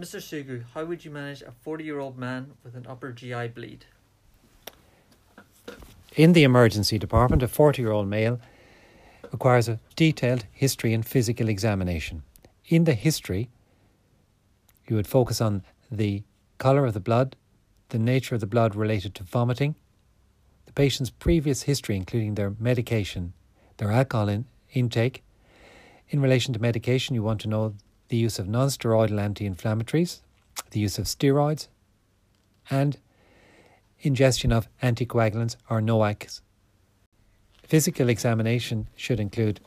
Mr. Sugu, how would you manage a 40 year old man with an upper GI bleed? In the emergency department, a 40 year old male requires a detailed history and physical examination. In the history, you would focus on the colour of the blood, the nature of the blood related to vomiting, the patient's previous history, including their medication, their alcohol in, intake. In relation to medication, you want to know the use of non steroidal anti inflammatories, the use of steroids, and ingestion of anticoagulants or NOACs. Physical examination should include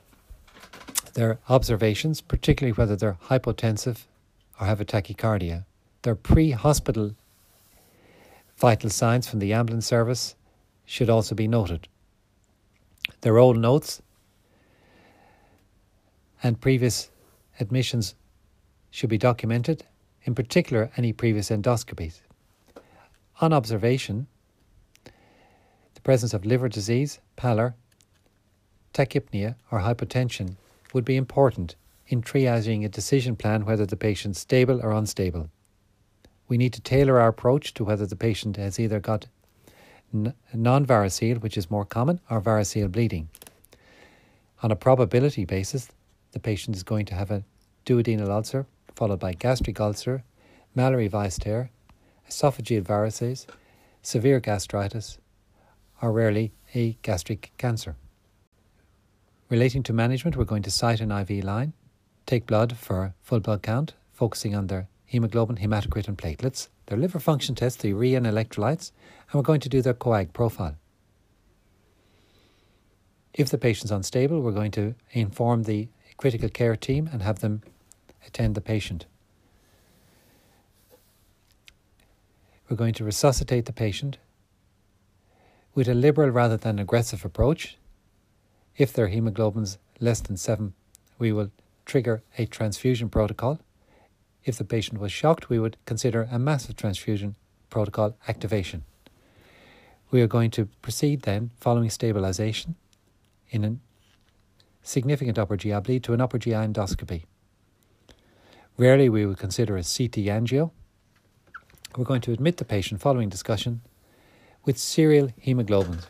their observations, particularly whether they're hypotensive or have a tachycardia, their pre hospital vital signs from the ambulance service should also be noted. Their old notes and previous admissions should be documented, in particular, any previous endoscopies. On observation, the presence of liver disease, pallor, tachypnea, or hypotension would be important in triaging a decision plan whether the patient's stable or unstable. We need to tailor our approach to whether the patient has either got non variceal, which is more common, or variceal bleeding. On a probability basis, the patient is going to have a duodenal ulcer, followed by gastric ulcer, Mallory Weiss tear, esophageal varices, severe gastritis, or rarely a gastric cancer. Relating to management, we're going to site an IV line, take blood for full blood count, focusing on their hemoglobin, hematocrit, and platelets, their liver function tests, the urea and electrolytes, and we're going to do their coag profile. If the patient's unstable, we're going to inform the critical care team and have them attend the patient. We're going to resuscitate the patient with a liberal rather than aggressive approach. If their hemoglobin's less than 7, we will trigger a transfusion protocol. If the patient was shocked, we would consider a massive transfusion protocol activation. We are going to proceed then, following stabilization, in a significant upper GI bleed to an upper GI endoscopy. Rarely we would consider a CT angio. We're going to admit the patient following discussion with serial hemoglobins.